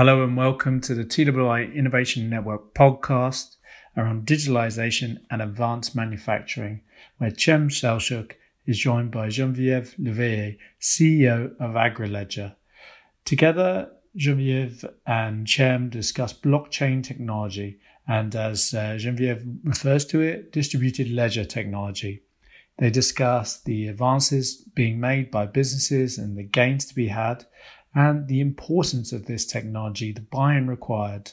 Hello and welcome to the TWI Innovation Network podcast around digitalization and advanced manufacturing, where Cem Selçuk is joined by Geneviève Leveille, CEO of AgriLedger. Together, Geneviève and Cem discuss blockchain technology and, as uh, Geneviève refers to it, distributed ledger technology. They discuss the advances being made by businesses and the gains to be had and the importance of this technology, the buy in required,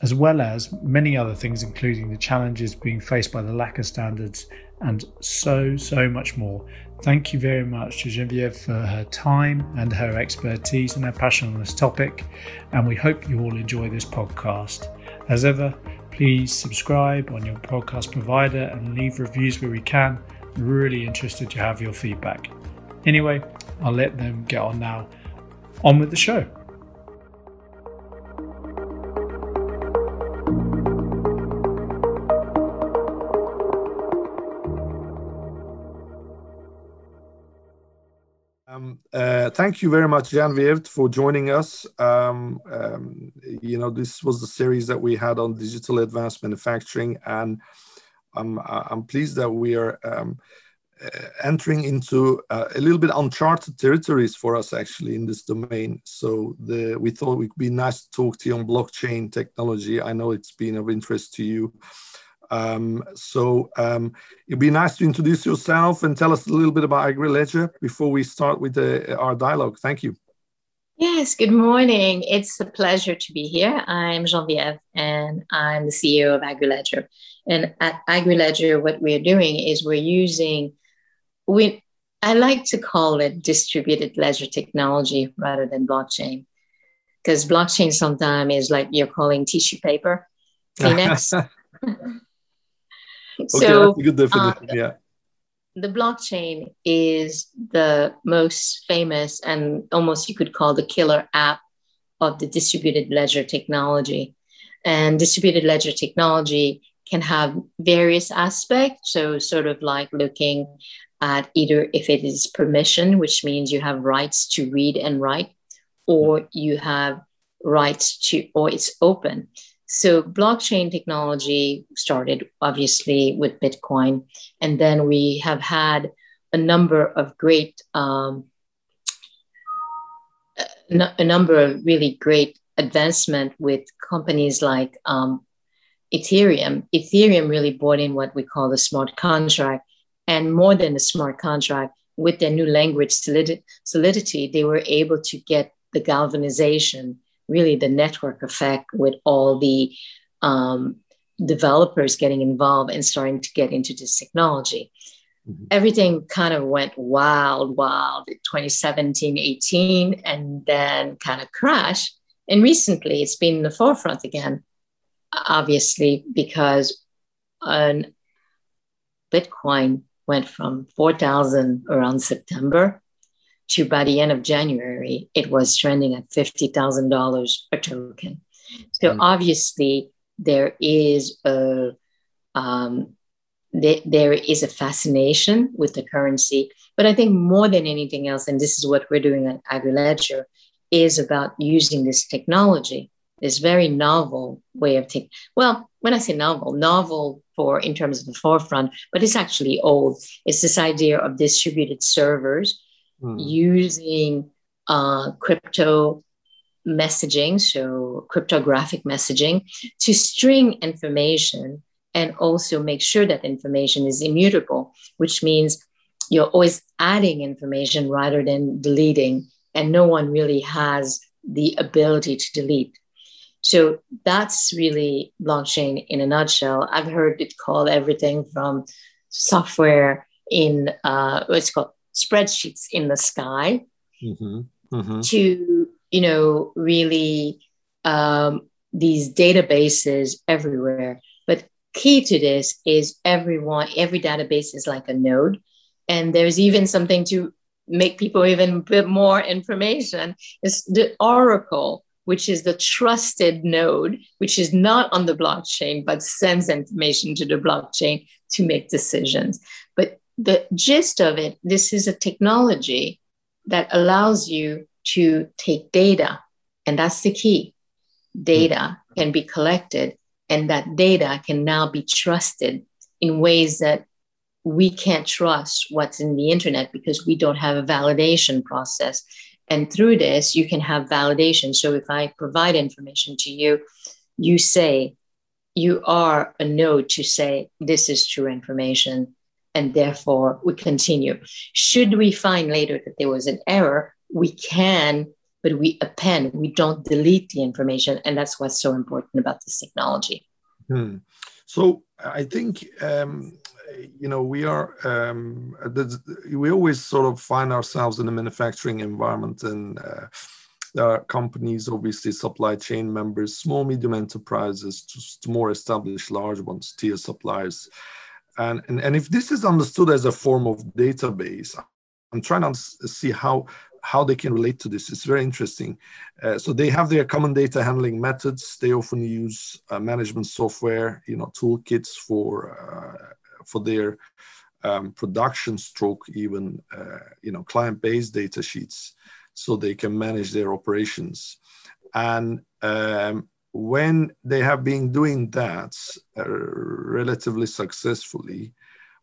as well as many other things, including the challenges being faced by the lack of standards and so, so much more. Thank you very much to Geneviève for her time and her expertise and her passion on this topic, and we hope you all enjoy this podcast. As ever, please subscribe on your podcast provider and leave reviews where we can. Really interested to have your feedback. Anyway, I'll let them get on now on with the show. Um, uh, thank you very much, Jan Geneviève, for joining us. Um, um, you know, this was the series that we had on digital advanced manufacturing, and I'm, I'm pleased that we are um, entering into uh, a little bit uncharted territories for us actually in this domain. So the, we thought it would be nice to talk to you on blockchain technology. I know it's been of interest to you. Um, so um, it'd be nice to introduce yourself and tell us a little bit about AgriLedger before we start with the, our dialogue. Thank you. Yes, good morning. It's a pleasure to be here. I'm Geneviève and I'm the CEO of AgriLedger. And at AgriLedger, what we're doing is we're using we I like to call it distributed ledger technology rather than blockchain. Because blockchain sometimes is like you're calling tissue paper, Kleenex. okay, so, a good definition. Uh, yeah. The blockchain is the most famous and almost you could call the killer app of the distributed ledger technology. And distributed ledger technology can have various aspects. So, sort of like looking at either if it is permission, which means you have rights to read and write, or you have rights to, or it's open. So blockchain technology started obviously with Bitcoin, and then we have had a number of great, um, a number of really great advancement with companies like um, Ethereum. Ethereum really brought in what we call the smart contract, and more than a smart contract, with their new language solidity, they were able to get the galvanization, really the network effect with all the um, developers getting involved and starting to get into this technology. Mm-hmm. Everything kind of went wild, wild 2017, 18, and then kind of crashed. And recently it's been in the forefront again, obviously, because on Bitcoin went from 4,000 around September to by the end of January, it was trending at $50,000 a token. So mm-hmm. obviously, there is a um, th- there is a fascination with the currency, but I think more than anything else, and this is what we're doing at AgriLedger, is about using this technology, this very novel way of taking. Well, when I say novel, novel for in terms of the forefront, but it's actually old. It's this idea of distributed servers mm. using uh, crypto messaging, so cryptographic messaging, to string information and also make sure that information is immutable, which means you're always adding information rather than deleting, and no one really has the ability to delete. So that's really blockchain in a nutshell. I've heard it called everything from software in uh, what's called spreadsheets in the sky mm-hmm. Mm-hmm. to you know really um, these databases everywhere. But key to this is everyone every database is like a node, and there's even something to make people even bit more information. It's the Oracle which is the trusted node, which is not on the blockchain, but sends information to the blockchain to make decisions. But the gist of it this is a technology that allows you to take data And that's the key. Data can be collected, and that data can now be trusted in ways that we can't trust what's in the internet because we don't have a validation process. And through this, you can have validation. So if I provide information to you, you say, you are a node to say, this is true information. And therefore, we continue. Should we find later that there was an error, we can, but we append, we don't delete the information. And that's what's so important about this technology. Hmm. So I think um, you know we are um, we always sort of find ourselves in a manufacturing environment and uh, there are companies obviously supply chain members small medium enterprises to, to, more established large ones tier suppliers and, and and if this is understood as a form of database i'm trying to see how how they can relate to this. It's very interesting. Uh, so they have their common data handling methods. They often use uh, management software, you know, toolkits for uh, for their um, production stroke, even uh, you know, client-based data sheets, so they can manage their operations. And um, when they have been doing that uh, relatively successfully,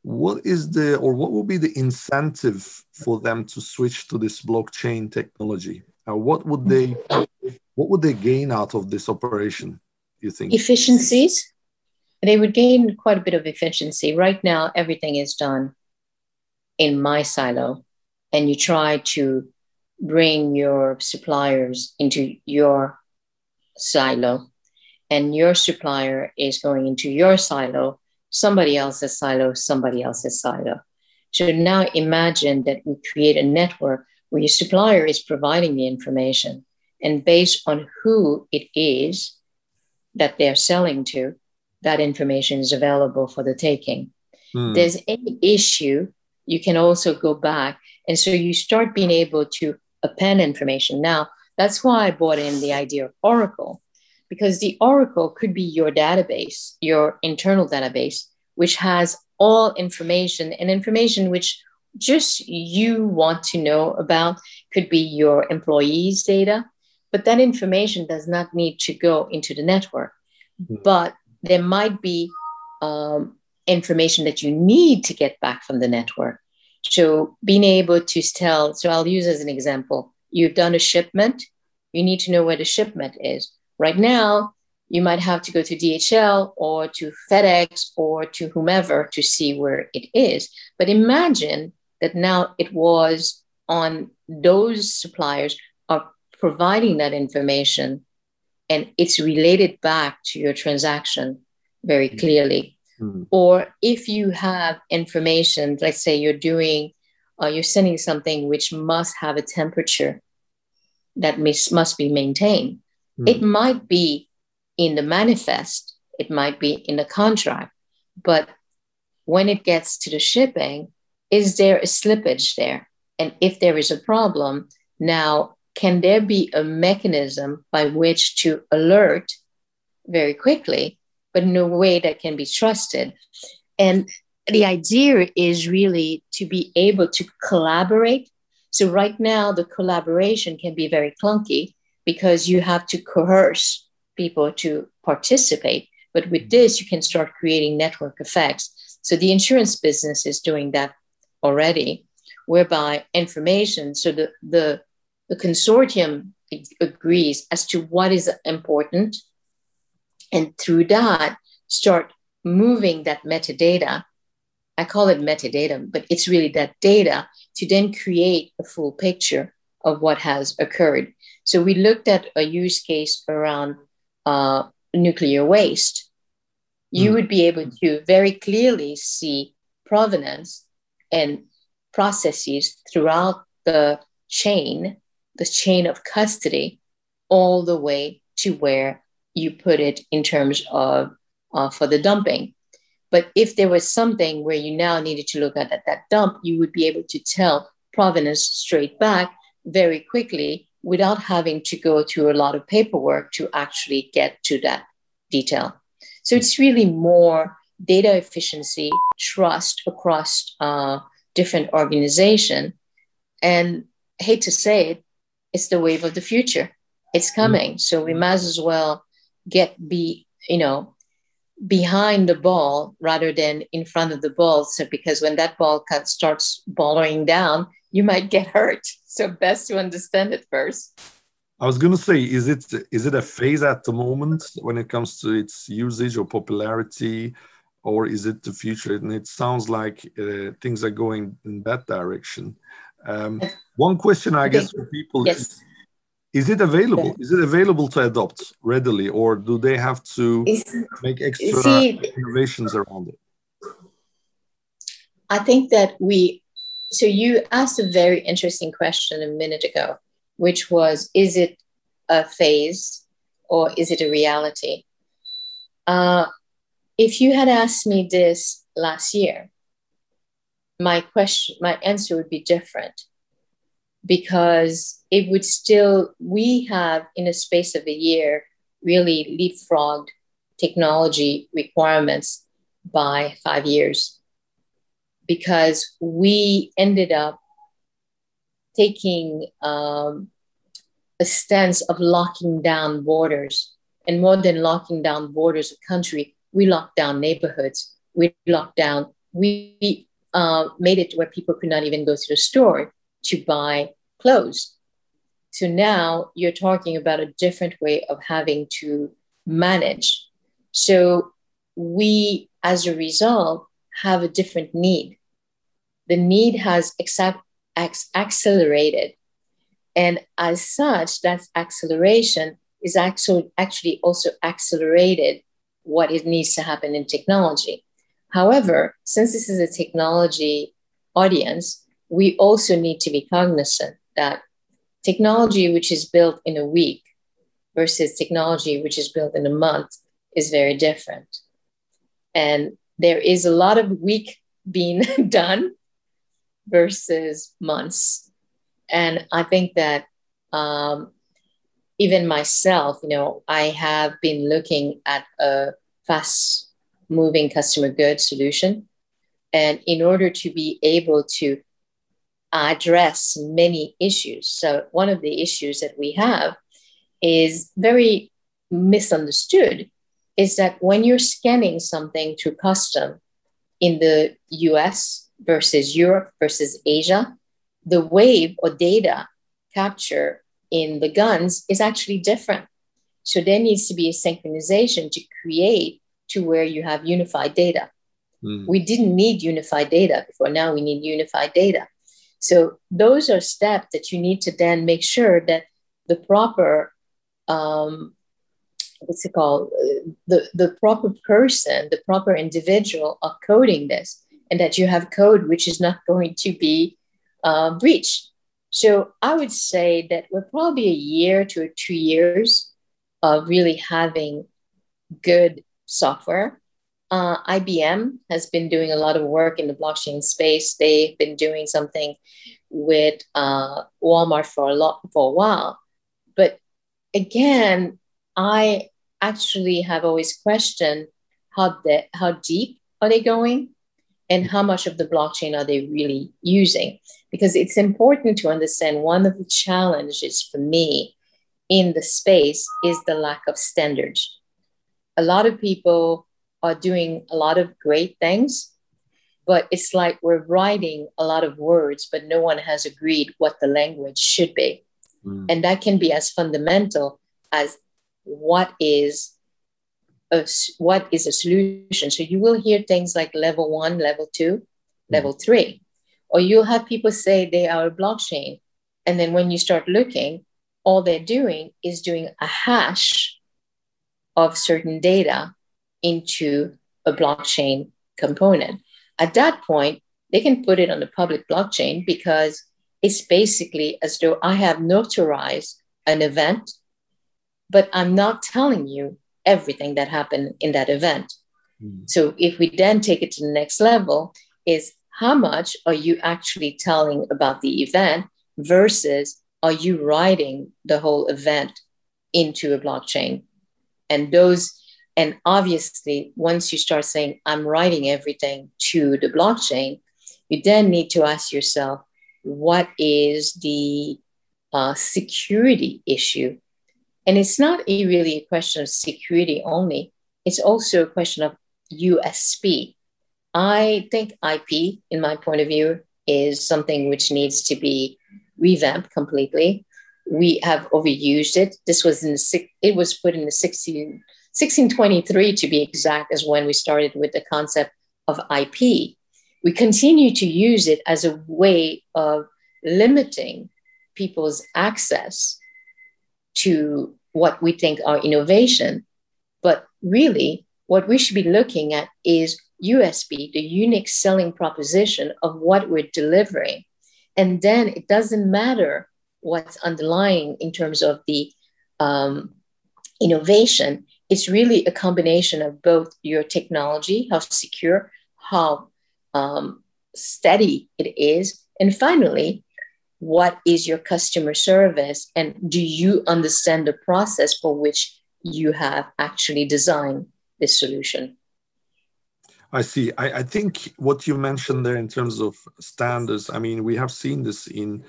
what is the or what will be the incentive for them to switch to this blockchain technology? Uh, what would they what would they gain out of this operation you think? Efficiencies they would gain quite a bit of efficiency right now everything is done in my silo and you try to bring your suppliers into your silo and your supplier is going into your silo somebody else's silo, somebody else's silo. So now imagine that we create a network where your supplier is providing the information, and based on who it is that they're selling to, that information is available for the taking. Hmm. There's any issue, you can also go back. And so you start being able to append information. Now, that's why I brought in the idea of Oracle, because the Oracle could be your database, your internal database, which has all information and information which just you want to know about could be your employees' data, but that information does not need to go into the network. Mm-hmm. But there might be um, information that you need to get back from the network. So being able to tell, so I'll use as an example, you've done a shipment, you need to know where the shipment is. Right now, you might have to go to DHL or to FedEx or to whomever to see where it is. But imagine that now it was on those suppliers are providing that information and it's related back to your transaction very mm-hmm. clearly. Mm-hmm. Or if you have information, let's say you're doing, uh, you're sending something which must have a temperature that must, must be maintained. Mm-hmm. It might be in the manifest, it might be in the contract, but when it gets to the shipping, is there a slippage there? And if there is a problem, now can there be a mechanism by which to alert very quickly, but in a way that can be trusted? And the idea is really to be able to collaborate. So, right now, the collaboration can be very clunky because you have to coerce people to participate. But with mm-hmm. this, you can start creating network effects. So the insurance business is doing that already, whereby information, so the, the, the consortium agrees as to what is important. And through that, start moving that metadata. I call it metadata, but it's really that data to then create a full picture of what has occurred. So we looked at a use case around uh, nuclear waste, you mm. would be able to very clearly see provenance and processes throughout the chain, the chain of custody, all the way to where you put it in terms of uh, for the dumping. But if there was something where you now needed to look at, at that dump, you would be able to tell provenance straight back very quickly without having to go through a lot of paperwork to actually get to that detail. So it's really more data efficiency, trust across uh, different organization, and I hate to say it, it's the wave of the future. It's coming. So we might as well get be, you know, behind the ball rather than in front of the ball. So because when that ball starts ballering down, you might get hurt. So best to understand it first. I was going to say, is it is it a phase at the moment when it comes to its usage or popularity, or is it the future? And it sounds like uh, things are going in that direction. Um, one question, I guess, for people yes. is, is it available? Is it available to adopt readily, or do they have to make extra see, innovations around it? I think that we. So you asked a very interesting question a minute ago, which was, is it a phase or is it a reality? Uh, if you had asked me this last year, my question, my answer would be different because it would still, we have in a space of a year really leapfrogged technology requirements by five years because we ended up taking um, a stance of locking down borders and more than locking down borders of country we locked down neighborhoods we locked down we uh, made it where people could not even go to the store to buy clothes. So now you're talking about a different way of having to manage. So we, as a result, have a different need. The need has accept, accelerated. And as such, that acceleration is actually, actually also accelerated what it needs to happen in technology. However, since this is a technology audience, we also need to be cognizant that technology which is built in a week versus technology which is built in a month is very different. And there is a lot of week being done versus months. And I think that um, even myself, you know, I have been looking at a fast moving customer goods solution. And in order to be able to address many issues. So, one of the issues that we have is very misunderstood is that when you're scanning something to custom in the US versus Europe versus Asia, the wave or data capture in the guns is actually different. So there needs to be a synchronization to create to where you have unified data. Mm. We didn't need unified data before, now we need unified data. So those are steps that you need to then make sure that the proper um, what's it called the the proper person the proper individual are coding this and that you have code which is not going to be uh, breached so i would say that we're probably a year to two years of really having good software uh, IBM has been doing a lot of work in the blockchain space. They've been doing something with uh, Walmart for a lot for a while, but again, I actually have always questioned how de- how deep are they going, and how much of the blockchain are they really using? Because it's important to understand one of the challenges for me in the space is the lack of standards. A lot of people are doing a lot of great things, but it's like we're writing a lot of words, but no one has agreed what the language should be. Mm. And that can be as fundamental as what is a, what is a solution. So you will hear things like level one, level two, mm. level three, or you'll have people say they are a blockchain. And then when you start looking, all they're doing is doing a hash of certain data into a blockchain component. At that point, they can put it on the public blockchain because it's basically as though I have notarized an event, but I'm not telling you everything that happened in that event. Mm. So if we then take it to the next level, is how much are you actually telling about the event versus are you writing the whole event into a blockchain? And those and obviously, once you start saying, I'm writing everything to the blockchain, you then need to ask yourself, what is the uh, security issue And it's not a really a question of security only, it's also a question of USP. I think IP, in my point of view, is something which needs to be revamped completely. We have overused it. This was in the it was put in the 16, 1623 to be exact, as when we started with the concept of IP. We continue to use it as a way of limiting people's access to what we think are innovation. But really, what we should be looking at is USP, the unique selling proposition of what we're delivering. And then it doesn't matter what's underlying in terms of the um, innovation. It's really a combination of both your technology, how secure, how um, steady it is, and finally, what is your customer service, and do you understand the process for which you have actually designed this solution? I see. I, I, think what you mentioned there in terms of standards, I mean, we have seen this in,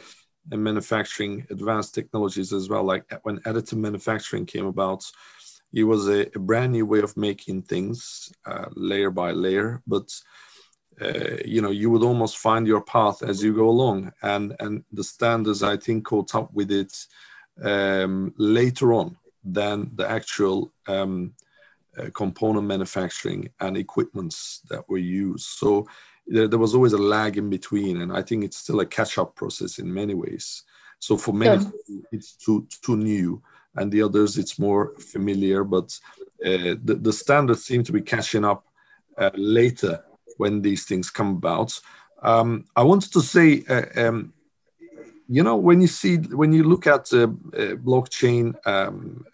in manufacturing advanced technologies as well. Like when additive manufacturing came about, it was a, a brand new way of making things uh, layer by layer. But uh, you know, you would almost find your path as you go along, and and the standards I think caught up with it um, later on than the actual. Um, uh, component manufacturing and equipments that were used. So there, there, was always a lag in between, and I think it's still a catch-up process in many ways. So for many, it's too too new, and the others it's more familiar. But uh, the the standards seem to be catching up uh, later when these things come about. Um, I wanted to say. Uh, um, you know when you see when you look at uh, blockchain um,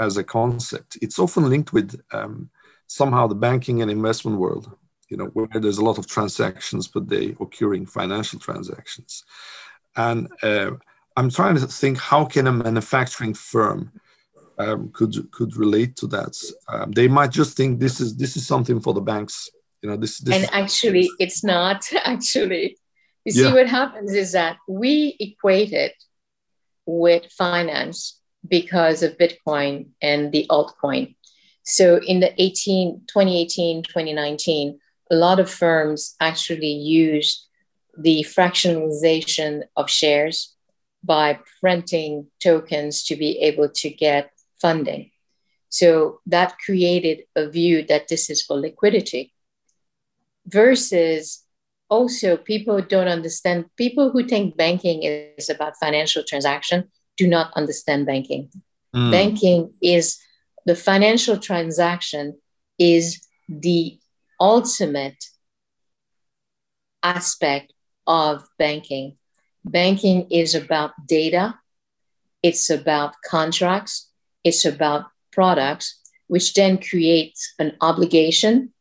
as a concept. It's often linked with um, somehow the banking and investment world, you know, where there's a lot of transactions, but they occurring financial transactions. And uh, I'm trying to think how can a manufacturing firm um, could could relate to that? Um, they might just think this is this is something for the banks. You know, this. this and actually, it's not. Actually, you see, yeah. what happens is that we equate it with finance because of Bitcoin and the altcoin. So in the 18, 2018, 2019, a lot of firms actually use the fractionalization of shares by printing tokens to be able to get funding. So that created a view that this is for liquidity. Versus also, people don't understand, people who think banking is about financial transaction do not understand banking. Mm. Banking is the financial transaction is the ultimate aspect of banking. Banking is about data, it's about contracts, it's about products, which then creates an obligation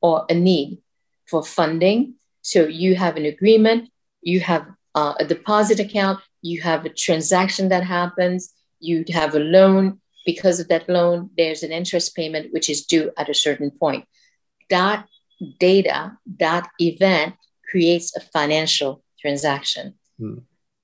or a need for funding. So you have an agreement, you have uh, a deposit account, you have a transaction that happens, you have a loan. Because of that loan, there's an interest payment which is due at a certain point. That data, that event creates a financial transaction. Hmm.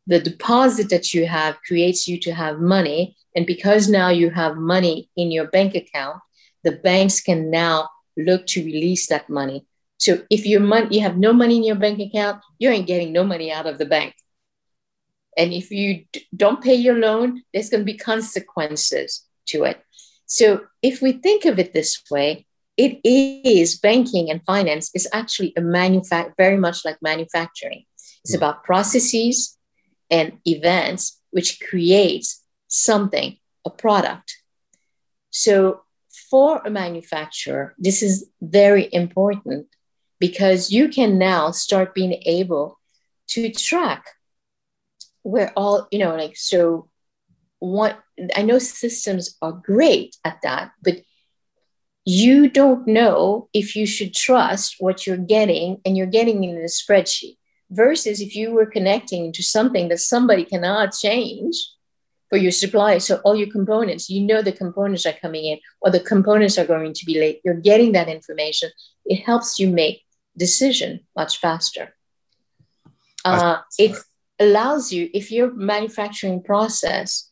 The deposit that you have creates you to have money. And because now you have money in your bank account, the banks can now look to release that money. So if your money, you have no money in your bank account, you ain't getting no money out of the bank. And if you d- don't pay your loan, there's going to be consequences to it. So if we think of it this way, it is banking and finance is actually a manufact very much like manufacturing. It's mm. about processes and events which creates something, a product. So for a manufacturer, this is very important because you can now start being able to track we're all, you know, like, so what I know systems are great at that, but you don't know if you should trust what you're getting and you're getting in a spreadsheet versus if you were connecting to something that somebody cannot change for your supply. So all your components, you know the components are coming in or the components are going to be late. You're getting that information. It helps you make decision much faster. Uh, it's allows you, if your manufacturing process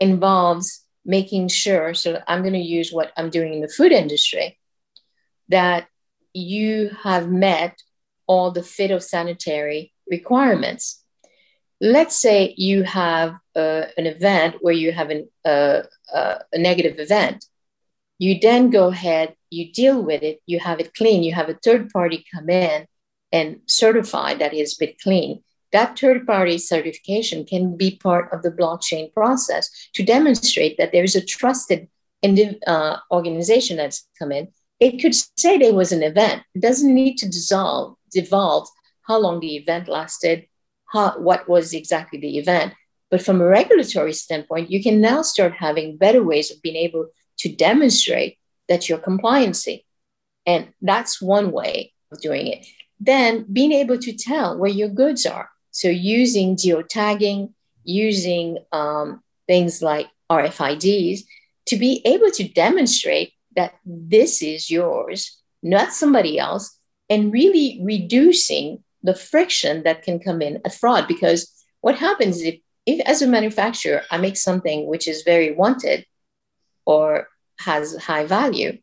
involves making sure, so I'm going to use what I'm doing in the food industry, that you have met all the phytosanitary requirements. Let's say you have uh, an event where you have an, uh, uh, a negative event. You then go ahead, you deal with it, you have it clean, you have a third party come in and certify that it's been clean. That third party certification can be part of the blockchain process to demonstrate that there is a trusted uh, organization that's come in. It could say there was an event. It doesn't need to dissolve, devolve how long the event lasted, how, what was exactly the event. But from a regulatory standpoint, you can now start having better ways of being able to demonstrate that you're compliancy. And that's one way of doing it. Then being able to tell where your goods are. So using geotagging, using um, things like RFIDs to be able to demonstrate that this is yours, not somebody else, and really reducing the friction that can come in at fraud. Because what happens if, if as a manufacturer, I make something which is very wanted or has high value,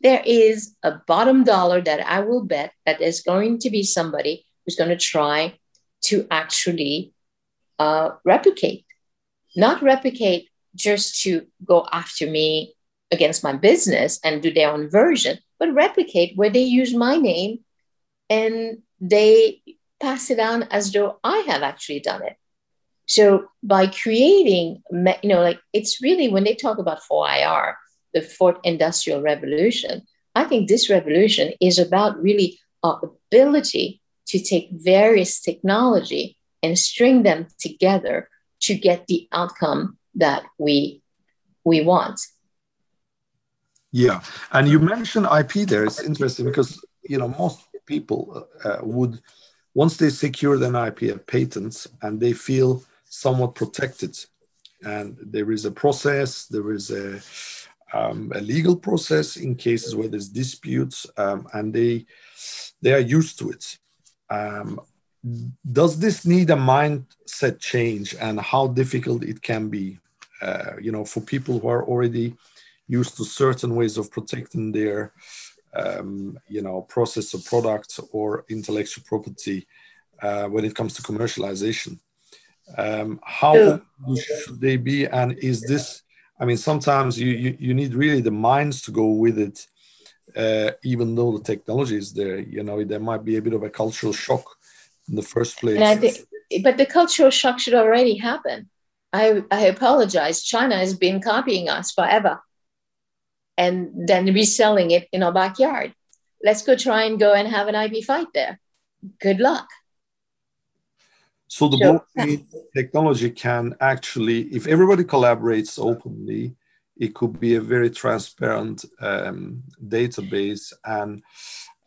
there is a bottom dollar that I will bet that there's going to be somebody who's going to try to actually uh, replicate, not replicate just to go after me against my business and do their own version, but replicate where they use my name and they pass it on as though I have actually done it. So by creating, you know, like it's really when they talk about 4IR, the fourth industrial revolution, I think this revolution is about really our ability to take various technology and string them together to get the outcome that we we want. Yeah, and you mentioned IP there. It's interesting because you know most people uh, would once they secure an IP and patents and they feel somewhat protected, and there is a process, there is a um, a legal process in cases where there's disputes, um, and they they are used to it. Um, does this need a mindset change, and how difficult it can be? Uh, you know, for people who are already used to certain ways of protecting their, um, you know, process of products or intellectual property uh, when it comes to commercialization. Um, how yeah. should they be, and is this I mean, sometimes you, you, you need really the minds to go with it, uh, even though the technology is there. You know, there might be a bit of a cultural shock in the first place. Think, but the cultural shock should already happen. I, I apologize. China has been copying us forever and then reselling it in our backyard. Let's go try and go and have an IP fight there. Good luck. So the sure. blockchain technology can actually, if everybody collaborates openly, it could be a very transparent um, database. And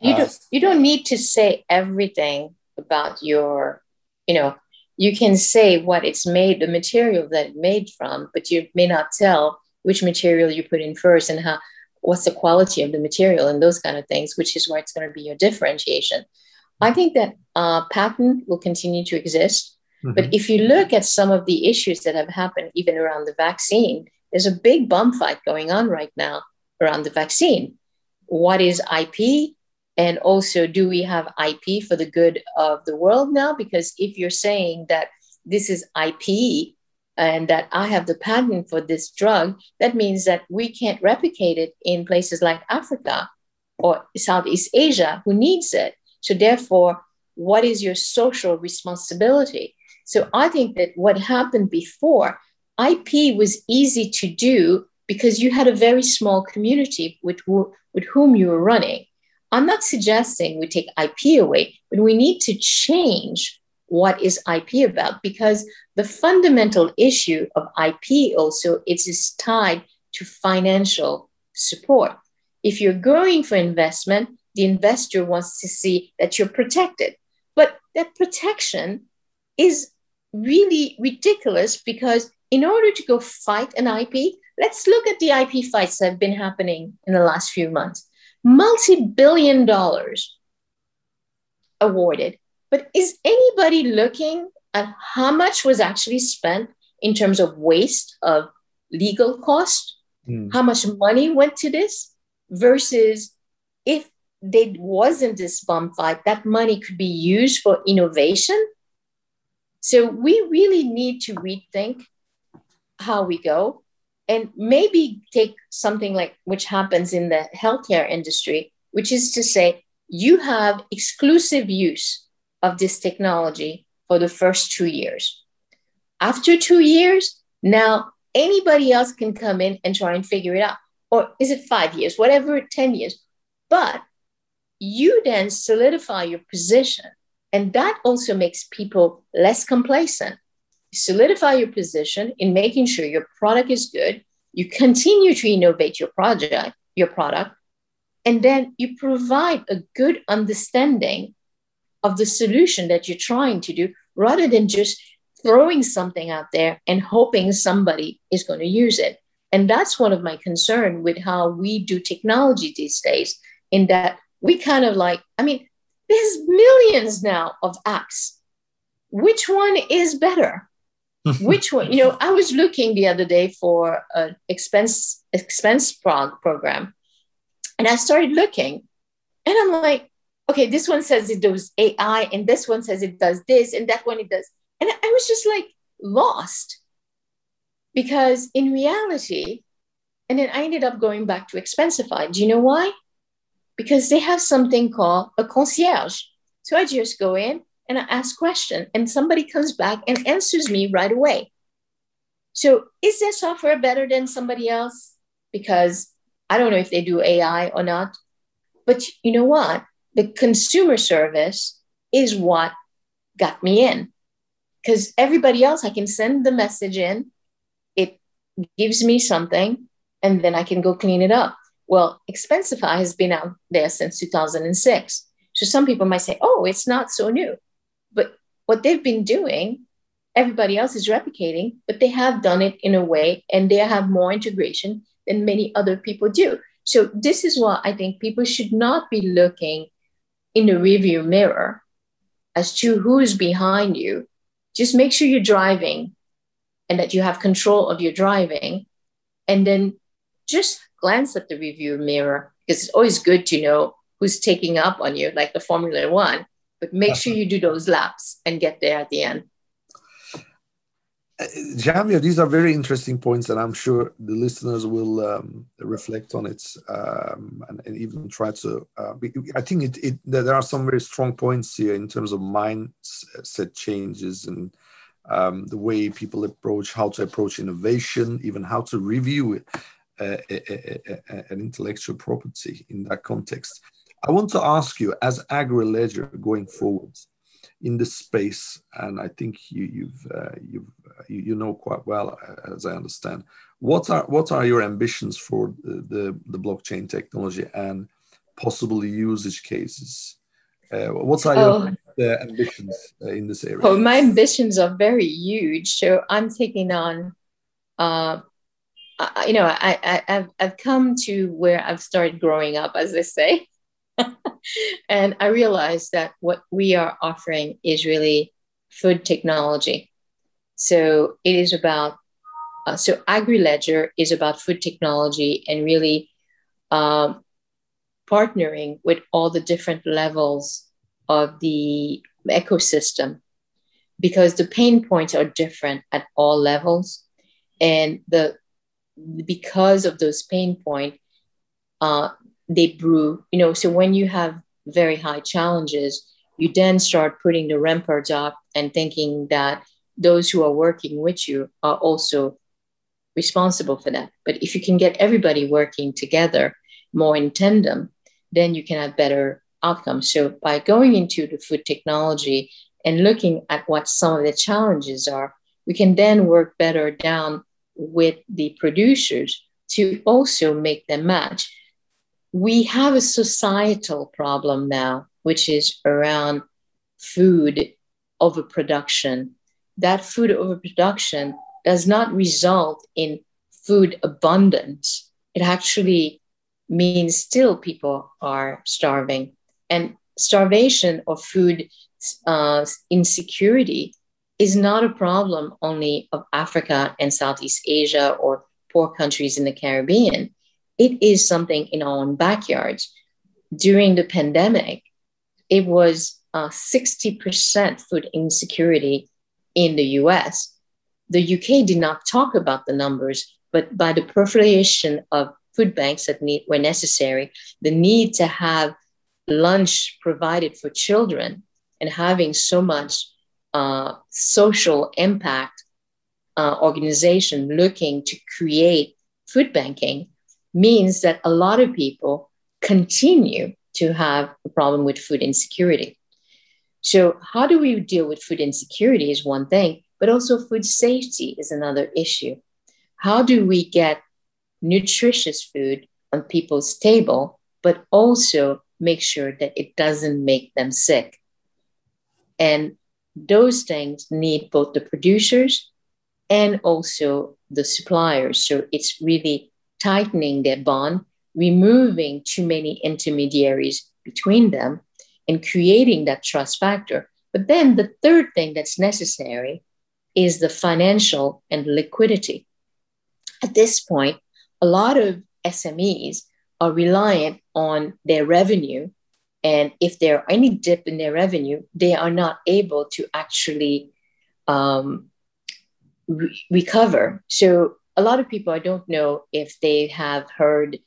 uh, you don't you don't need to say everything about your, you know, you can say what it's made, the material that it made from, but you may not tell which material you put in first and how what's the quality of the material and those kind of things, which is where it's going to be your differentiation. I think that uh, patent will continue to exist. Mm-hmm. But if you look at some of the issues that have happened, even around the vaccine, there's a big bum fight going on right now around the vaccine. What is IP? And also, do we have IP for the good of the world now? Because if you're saying that this is IP and that I have the patent for this drug, that means that we can't replicate it in places like Africa or Southeast Asia who needs it. So, therefore, what is your social responsibility? So, I think that what happened before, IP was easy to do because you had a very small community with, with whom you were running. I'm not suggesting we take IP away, but we need to change what is IP about because the fundamental issue of IP also is tied to financial support. If you're going for investment, the investor wants to see that you're protected. But that protection is really ridiculous because in order to go fight an IP, let's look at the IP fights that have been happening in the last few months. Multi billion dollars awarded. But is anybody looking at how much was actually spent in terms of waste of legal cost, mm. how much money went to this, versus if there wasn't this bomb fight, that money could be used for innovation. So we really need to rethink how we go and maybe take something like which happens in the healthcare industry, which is to say, you have exclusive use of this technology for the first two years. After two years, now anybody else can come in and try and figure it out. Or is it five years, whatever, 10 years? But you then solidify your position. And that also makes people less complacent. Solidify your position in making sure your product is good. You continue to innovate your project, your product, and then you provide a good understanding of the solution that you're trying to do rather than just throwing something out there and hoping somebody is going to use it. And that's one of my concern with how we do technology these days, in that we kind of like, I mean, there's millions now of apps. Which one is better? Which one? You know, I was looking the other day for an expense expense prog program, and I started looking, and I'm like, okay, this one says it does AI, and this one says it does this, and that one it does. And I was just like lost because in reality, and then I ended up going back to Expensify. Do you know why? Because they have something called a concierge. So I just go in and I ask question, and somebody comes back and answers me right away. So is their software better than somebody else? Because I don't know if they do AI or not. But you know what? The consumer service is what got me in. Because everybody else, I can send the message in, it gives me something, and then I can go clean it up. Well, Expensify has been out there since 2006. So some people might say, oh, it's not so new. What they've been doing, everybody else is replicating, but they have done it in a way and they have more integration than many other people do. So this is why I think people should not be looking in the review mirror as to who's behind you. Just make sure you're driving and that you have control of your driving. And then just glance at the review mirror because it's always good to know who's taking up on you, like the Formula One. But make sure you do those laps and get there at the end. Genevieve, these are very interesting points, and I'm sure the listeners will um, reflect on it um, and, and, even try to. Uh, I think it, it, there are some very strong points here in terms of mindset changes and um, the way people approach how to approach innovation, even how to review uh, an intellectual property in that context. I want to ask you, as AgriLedger going forward, in this space, and I think you, you've uh, you've uh, you know quite well, uh, as I understand. What are what are your ambitions for the, the, the blockchain technology and possible usage cases? Uh, what are oh. your ambitions uh, in this area? Oh, my ambitions are very huge. So I'm taking on, uh, you know, I, I, I've, I've come to where I've started growing up, as they say. And I realized that what we are offering is really food technology. So it is about, uh, so AgriLedger is about food technology and really um, partnering with all the different levels of the ecosystem because the pain points are different at all levels. And the because of those pain points, uh, they brew, you know, so when you have very high challenges, you then start putting the ramparts up and thinking that those who are working with you are also responsible for that. But if you can get everybody working together more in tandem, then you can have better outcomes. So by going into the food technology and looking at what some of the challenges are, we can then work better down with the producers to also make them match we have a societal problem now, which is around food overproduction. That food overproduction does not result in food abundance. It actually means still people are starving. And starvation or food uh, insecurity is not a problem only of Africa and Southeast Asia or poor countries in the Caribbean, it is something in our own backyards. During the pandemic, it was uh, 60% food insecurity in the US. The UK did not talk about the numbers, but by the proliferation of food banks that need, were necessary, the need to have lunch provided for children and having so much uh, social impact uh, organization looking to create food banking means that a lot of people continue to have a problem with food insecurity. So, how do we deal with food insecurity is one thing, but also food safety is another issue. How do we get nutritious food on people's table, but also make sure that it doesn't make them sick? And those things need both the producers and also the suppliers. So it's really tightening their bond, removing too many intermediaries between them, and creating that trust factor. But then the third thing that's necessary is the financial and liquidity. At this point, a lot of SMEs are reliant on their revenue. And if there are any dip in their revenue, they are not able to actually um, re- recover. So a lot of people, I don't know if they have heard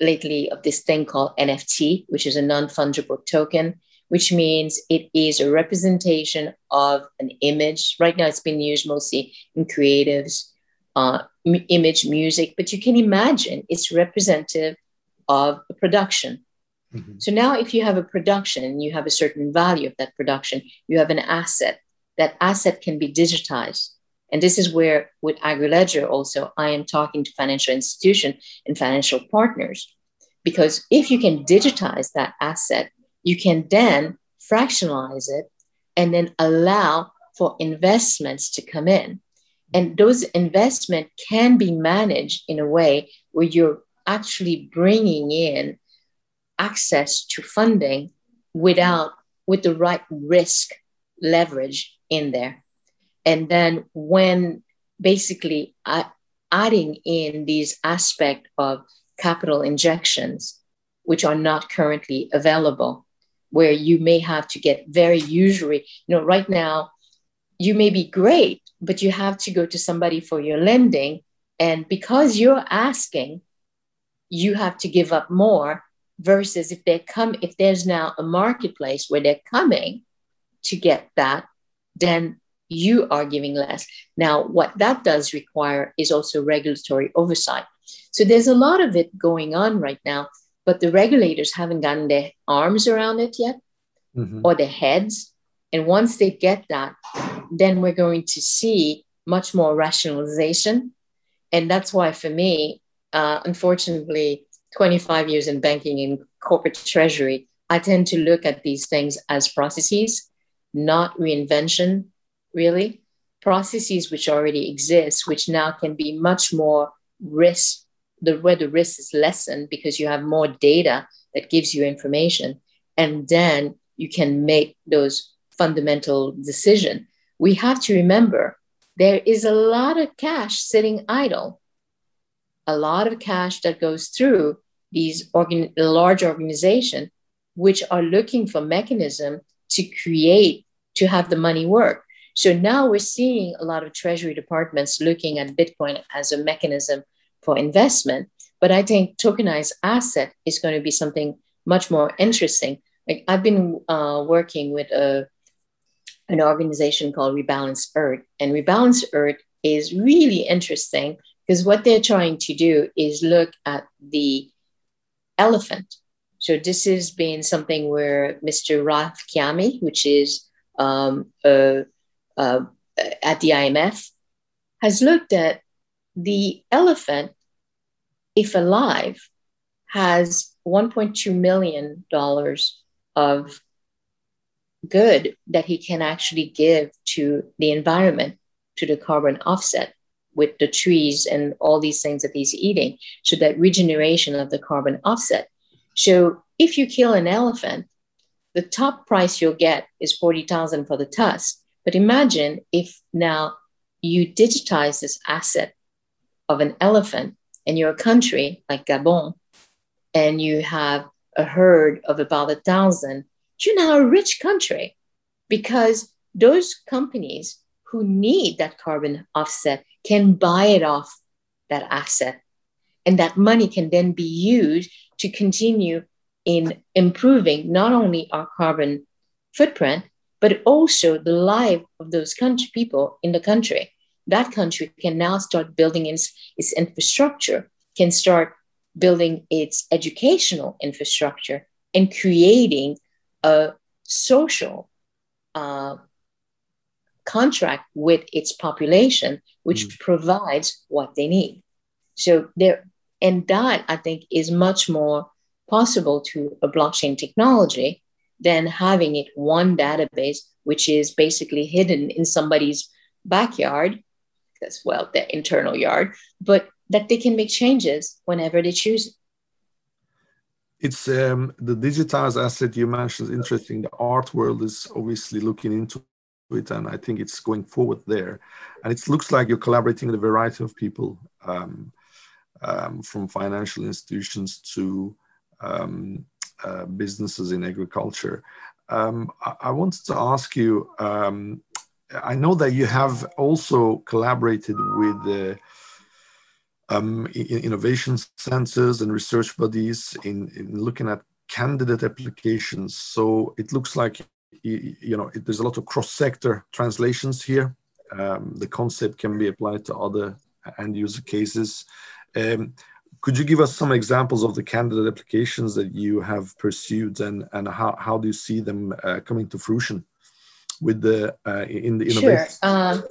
lately of this thing called NFT, which is a non fungible token, which means it is a representation of an image. Right now, it's been used mostly in creatives, uh, m- image, music, but you can imagine it's representative of a production. Mm-hmm. So now, if you have a production, you have a certain value of that production, you have an asset. That asset can be digitized. And this is where, with AgriLedger, also, I am talking to financial institution and financial partners. Because if you can digitize that asset, you can then fractionalize it and then allow for investments to come in. And those investment can be managed in a way where you're actually bringing in access to funding without with the right risk leverage in there and then when basically uh, adding in these aspect of capital injections which are not currently available where you may have to get very usury you know right now you may be great but you have to go to somebody for your lending. And because you're asking you have to give up more versus if they come if there's now a marketplace where they're coming to get that then you are giving less. Now, what that does require is also regulatory oversight. So there's a lot of it going on right now, but the regulators haven't gotten their arms around it yet mm-hmm. or their heads. And once they get that, then we're going to see much more rationalization. And that's why, for me, uh, unfortunately, 25 years in banking and corporate treasury, I tend to look at these things as processes, not reinvention, really processes which already exist, which now can be much more risk, the where the risk is lessened because you have more data that gives you information. And then you can make those fundamental decision. We have to remember there is a lot of cash sitting idle, a lot of cash that goes through these organ- large organizations, which are looking for mechanism to create to have the money work. So now we're seeing a lot of treasury departments looking at Bitcoin as a mechanism for investment. But I think tokenized asset is going to be something much more interesting. Like I've been uh, working with a, an organization called Rebalance Earth, and Rebalance Earth is really interesting because what they're trying to do is look at the elephant. So this has been something where Mr. Ralph Chami, which is um, a uh, at the IMF has looked at the elephant, if alive, has $1.2 million of good that he can actually give to the environment, to the carbon offset with the trees and all these things that he's eating. So that regeneration of the carbon offset. So if you kill an elephant, the top price you'll get is 40,000 for the tusk. But imagine if now you digitize this asset of an elephant and you're a country like Gabon and you have a herd of about a thousand, you're now a rich country because those companies who need that carbon offset can buy it off that asset. And that money can then be used to continue in improving not only our carbon footprint, but also the life of those country people in the country. That country can now start building its, its infrastructure, can start building its educational infrastructure, and creating a social uh, contract with its population, which mm. provides what they need. So there, and that I think is much more possible to a blockchain technology than having it one database, which is basically hidden in somebody's backyard, as well, their internal yard, but that they can make changes whenever they choose. It's um, the digitized asset you mentioned is interesting. The art world is obviously looking into it, and I think it's going forward there. And it looks like you're collaborating with a variety of people, um, um, from financial institutions to um, uh, businesses in agriculture. Um, I, I, wanted to ask you. Um, I know that you have also collaborated with the um, innovation centers and research bodies in, in looking at candidate applications. So it looks like you know there's a lot of cross-sector translations here. Um, the concept can be applied to other end user cases. Um, could you give us some examples of the candidate applications that you have pursued and, and how, how do you see them uh, coming to fruition with the uh, in the innovation? Sure. Um,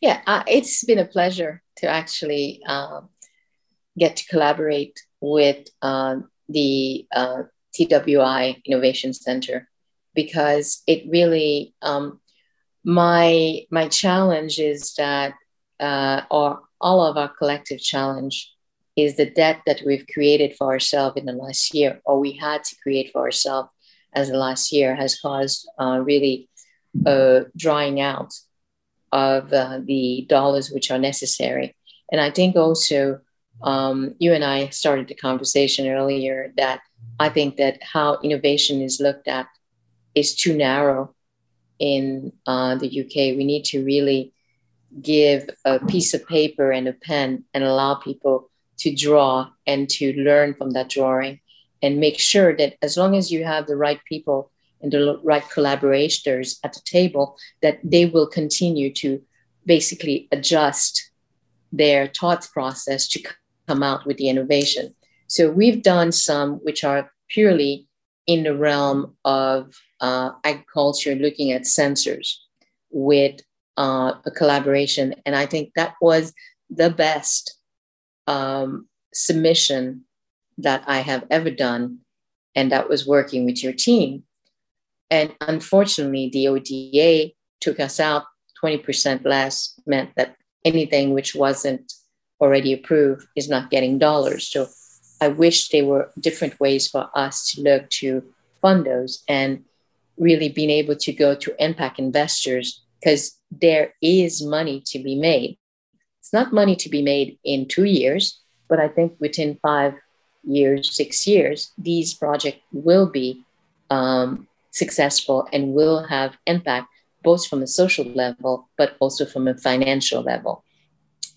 yeah, uh, it's been a pleasure to actually um, get to collaborate with um, the uh, TWI Innovation Center because it really um, my my challenge is that uh, or all of our collective challenge is the debt that we've created for ourselves in the last year or we had to create for ourselves as the last year has caused uh, really a drying out of uh, the dollars which are necessary and i think also um, you and i started the conversation earlier that I think that how innovation is looked at is too narrow in uh, the UK. We need to really give a piece of paper and a pen and allow people to draw and to learn from that drawing and make sure that as long as you have the right people and the right collaborators at the table, that they will continue to basically adjust their thought process to come out with the innovation. So we've done some which are purely in the realm of uh, agriculture, looking at sensors with uh, a collaboration. And I think that was the best um, submission that I have ever done. And that was working with your team. And unfortunately, the ODA took us out 20% less, meant that anything which wasn't already approved is not getting dollars. So I wish there were different ways for us to look to fund those and really being able to go to impact investors because there is money to be made. It's not money to be made in two years, but I think within five years, six years, these projects will be um, successful and will have impact both from a social level, but also from a financial level.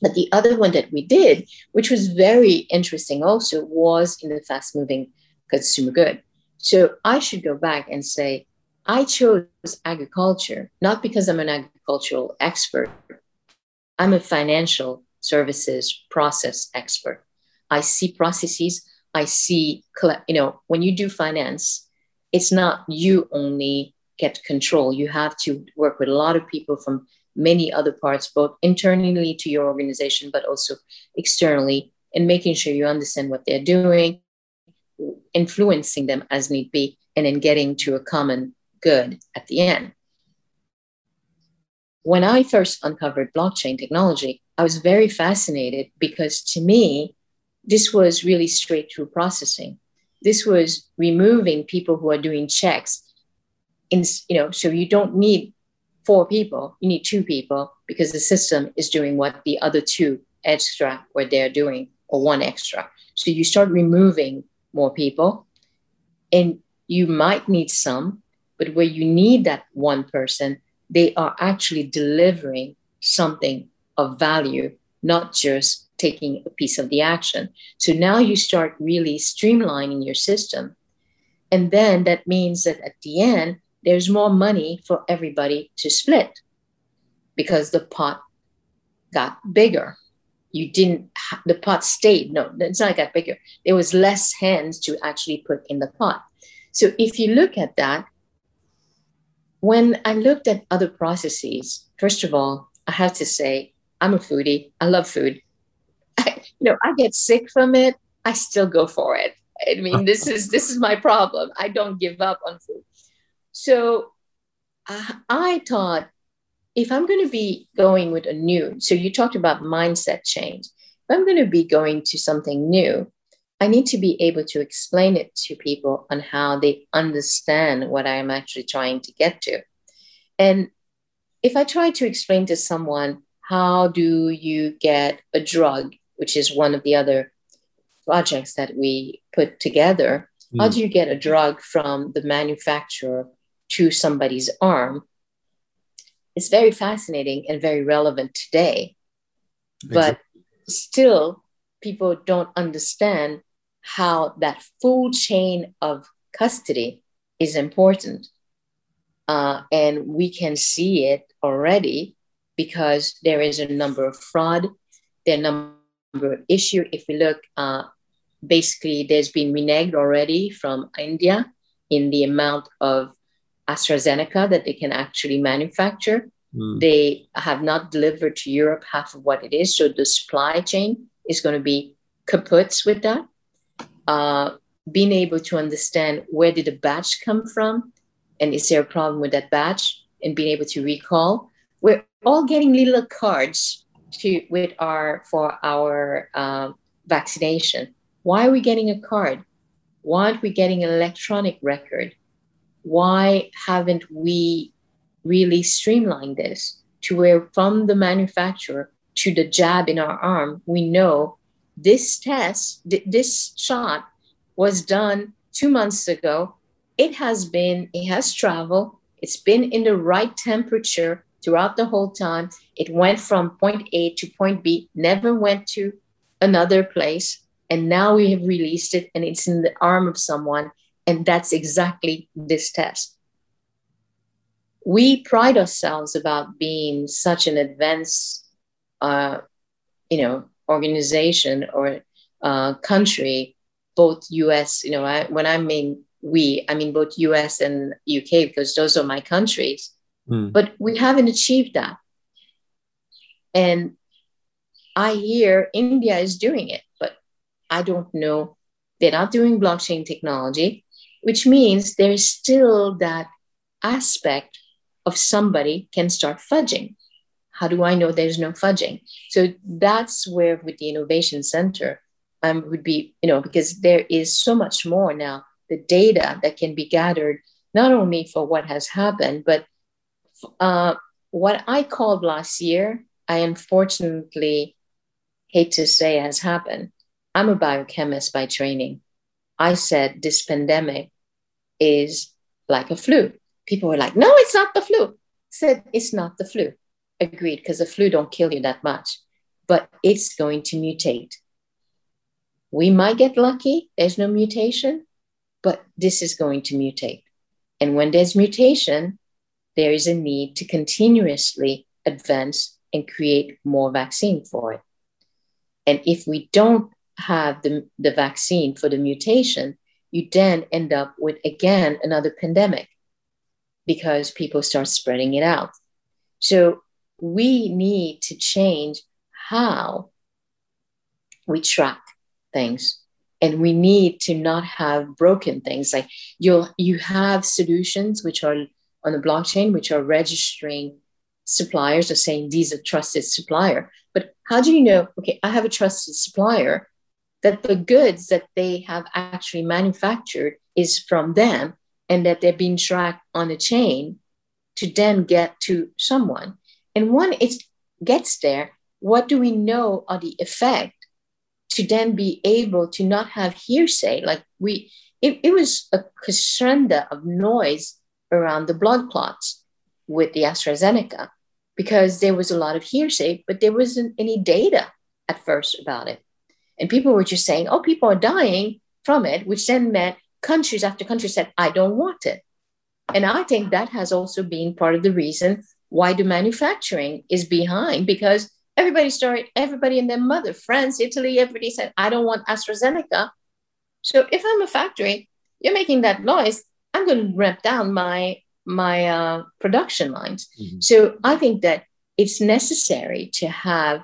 But the other one that we did, which was very interesting also, was in the fast moving consumer good. So I should go back and say, I chose agriculture not because I'm an agricultural expert. I'm a financial services process expert. I see processes. I see, you know, when you do finance, it's not you only get control. You have to work with a lot of people from many other parts, both internally to your organization, but also externally, and making sure you understand what they're doing, influencing them as need be, and then getting to a common good at the end. When I first uncovered blockchain technology, I was very fascinated because to me, this was really straight through processing. This was removing people who are doing checks in, you know, so you don't need four people, you need two people because the system is doing what the other two extra what they're doing or one extra. So you start removing more people and you might need some, but where you need that one person, they are actually delivering something of value, not just taking a piece of the action. So now you start really streamlining your system. And then that means that at the end, there's more money for everybody to split because the pot got bigger. You didn't, the pot stayed. No, it's not got bigger. There was less hands to actually put in the pot. So if you look at that, when I looked at other processes, first of all, I have to say, I'm a foodie. I love food. I, you know, I get sick from it. I still go for it. I mean, this is this is my problem. I don't give up on food. So uh, I thought if I'm going to be going with a new, so you talked about mindset change. If I'm going to be going to something new, I need to be able to explain it to people on how they understand what I'm actually trying to get to. And if I try to explain to someone, how do you get a drug, which is one of the other projects that we put together, mm. how do you get a drug from the manufacturer to somebody's arm? It's very fascinating and very relevant today. Exactly. But still, people don't understand how that full chain of custody is important. Uh, and we can see it already because there is a number of fraud, there are number of issue. If we look, uh, basically, there's been reneged already from India in the amount of AstraZeneca that they can actually manufacture. Mm. They have not delivered to Europe half of what it is. So the supply chain is going to be kaput with that uh, being able to understand where did the batch come from and is there a problem with that batch and being able to recall. We're all getting little cards to with our for our uh, vaccination. Why are we getting a card? Why aren't we getting an electronic record? Why haven't we really streamlined this to where from the manufacturer to the jab in our arm we know this test, th- this shot was done two months ago. It has been, it has traveled, it's been in the right temperature throughout the whole time. It went from point A to point B, never went to another place. And now we have released it and it's in the arm of someone. And that's exactly this test. We pride ourselves about being such an advanced, uh, you know, organization or uh, country, both US, you know, I, when I mean we, I mean both US and UK because those are my countries. Mm. But we haven't achieved that. And I hear India is doing it, but I don't know. They're not doing blockchain technology, which means there is still that aspect of somebody can start fudging. How do I know there's no fudging? So that's where, with the Innovation Center, um, would be, you know, because there is so much more now, the data that can be gathered, not only for what has happened, but uh, what I called last year, I unfortunately hate to say has happened. I'm a biochemist by training. I said this pandemic is like a flu. People were like, no, it's not the flu. Said it's not the flu agreed because the flu don't kill you that much but it's going to mutate. We might get lucky there's no mutation but this is going to mutate. And when there's mutation there is a need to continuously advance and create more vaccine for it. And if we don't have the, the vaccine for the mutation you then end up with again another pandemic because people start spreading it out. So we need to change how we track things. And we need to not have broken things. Like you'll you have solutions which are on the blockchain which are registering suppliers are saying these are trusted supplier. But how do you know okay i have a trusted supplier that the goods that they have actually manufactured is from them and that they're being tracked on a chain to then get to someone and one, it gets there, what do we know are the effect to then be able to not have hearsay? Like we, it, it was a crescendo of noise around the blood clots with the AstraZeneca because there was a lot of hearsay, but there wasn't any data at first about it. And people were just saying, oh, people are dying from it, which then meant countries after country said, I don't want it. And I think that has also been part of the reason why the manufacturing is behind because everybody started, everybody and their mother, France, Italy, everybody said, I don't want AstraZeneca. So if I'm a factory, you're making that noise, I'm going to ramp down my my uh, production lines. Mm-hmm. So I think that it's necessary to have,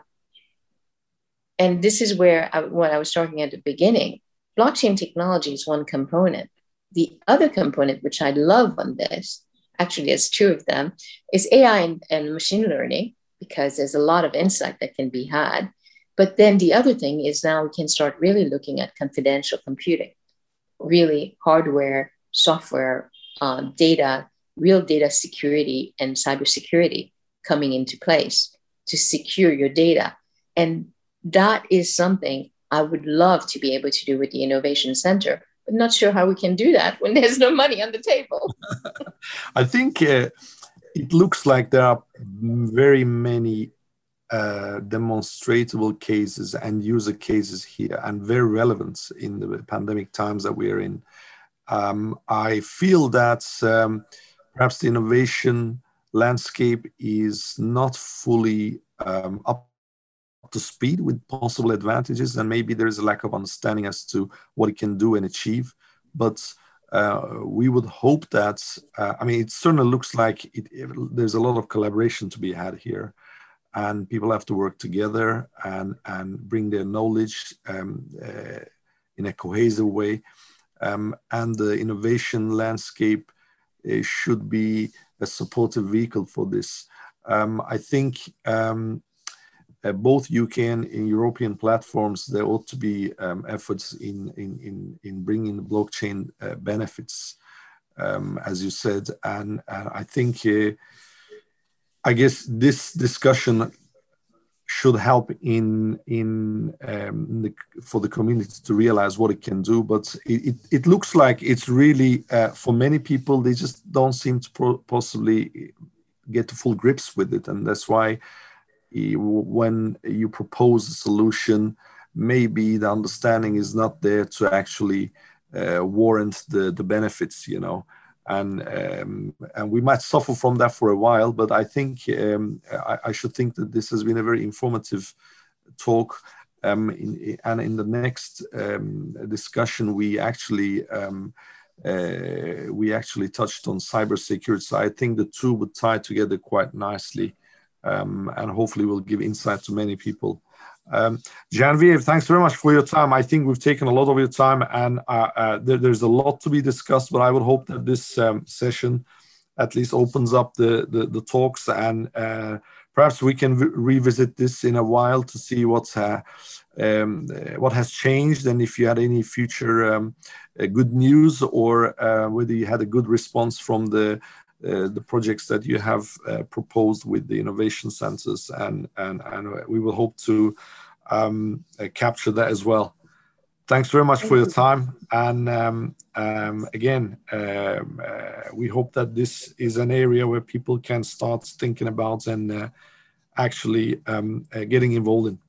and this is where I, what I was talking at the beginning. Blockchain technology is one component. The other component, which I love on this, actually, there's two of them, is AI and, and machine learning, because there's a lot of insight that can be had. But then the other thing is now we can start really looking at confidential computing, really hardware, software, uh, data, real data security and cybersecurity coming into place to secure your data. And that is something I would love to be able to do with the Innovation Center, not sure how we can do that when there's no money on the table. I think uh, it looks like there are very many uh, demonstrable cases and user cases here and very relevant in the pandemic times that we are in. Um, I feel that um, perhaps the innovation landscape is not fully um, up to speed with possible advantages, and maybe there is a lack of understanding as to what it can do and achieve. But uh, we would hope that, uh, I mean, it certainly looks like it, it, there's a lot of collaboration to be had here. And people have to work together and, and bring their knowledge um, uh, in a cohesive way. Um, and the innovation landscape uh, should be a supportive vehicle for this. Um, I think um, both UK and European platforms, there ought to be um, efforts in, in, in, in bringing blockchain uh, benefits, um, as you said. And, and I think, uh, I guess this discussion should help in in, um, the, for the community to realize what it can do. But it, it, it looks like it's really uh, for many people they just don't seem to possibly get to full grips with it, and that's why when you propose a solution, maybe the understanding is not there to actually uh, warrant the the benefits. You know and um, and we might suffer from that for a while. But I think um, I, I, should think that this has been a very informative talk. Um, in, and in the next um, discussion, we actually um, uh, we actually touched on cybersecurity. So I think the two would tie together quite nicely, um, and hopefully will give insight to many people. Um, Genevieve, thanks very much for your time. I think we've taken a lot of your time, and uh, uh, there, there's a lot to be discussed. But I would hope that this um, session at least opens up the the, the talks, and uh, perhaps we can revisit this in a while to see what's uh, um, what has changed, and if you had any future um, uh, good news, or uh, whether you had a good response from the the projects that you have uh, proposed with the innovation centers, and and and we will hope to um, uh, capture that as well. Thanks very much Thank for your time, and um, um, again, um, uh, we hope that this is an area where people can start thinking about and uh, actually um, getting involved in.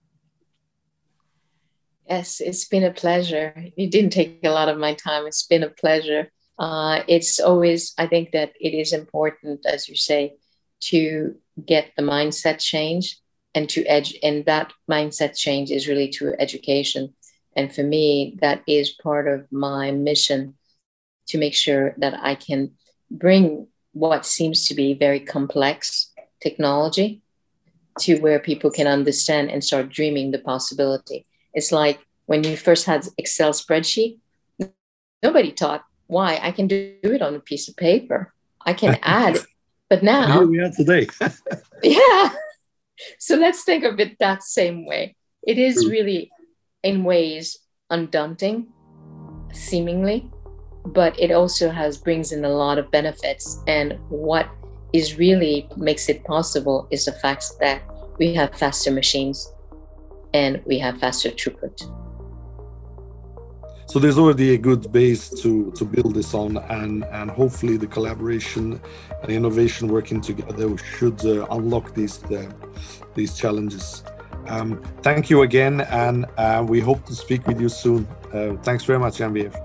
Yes, it's been a pleasure. You didn't take a lot of my time. It's been a pleasure uh, it's always, I think that it is important, as you say, to get the mindset change and to edge, and that mindset change is really through education. And for me, that is part of my mission to make sure that I can bring what seems to be very complex technology to where people can understand and start dreaming the possibility. It's like when you first had Excel spreadsheet, nobody taught why I can do it on a piece of paper. I can add, but now here we are today. yeah. So let's think of it that same way. It is really, in ways, undaunting, seemingly, but it also has brings in a lot of benefits. And what is really makes it possible is the fact that we have faster machines and we have faster throughput. So there's already a good base to, to build this on, and, and hopefully the collaboration and innovation working together should uh, unlock these uh, these challenges. Um, thank you again, and uh, we hope to speak with you soon. Uh, thanks very much, Genevieve.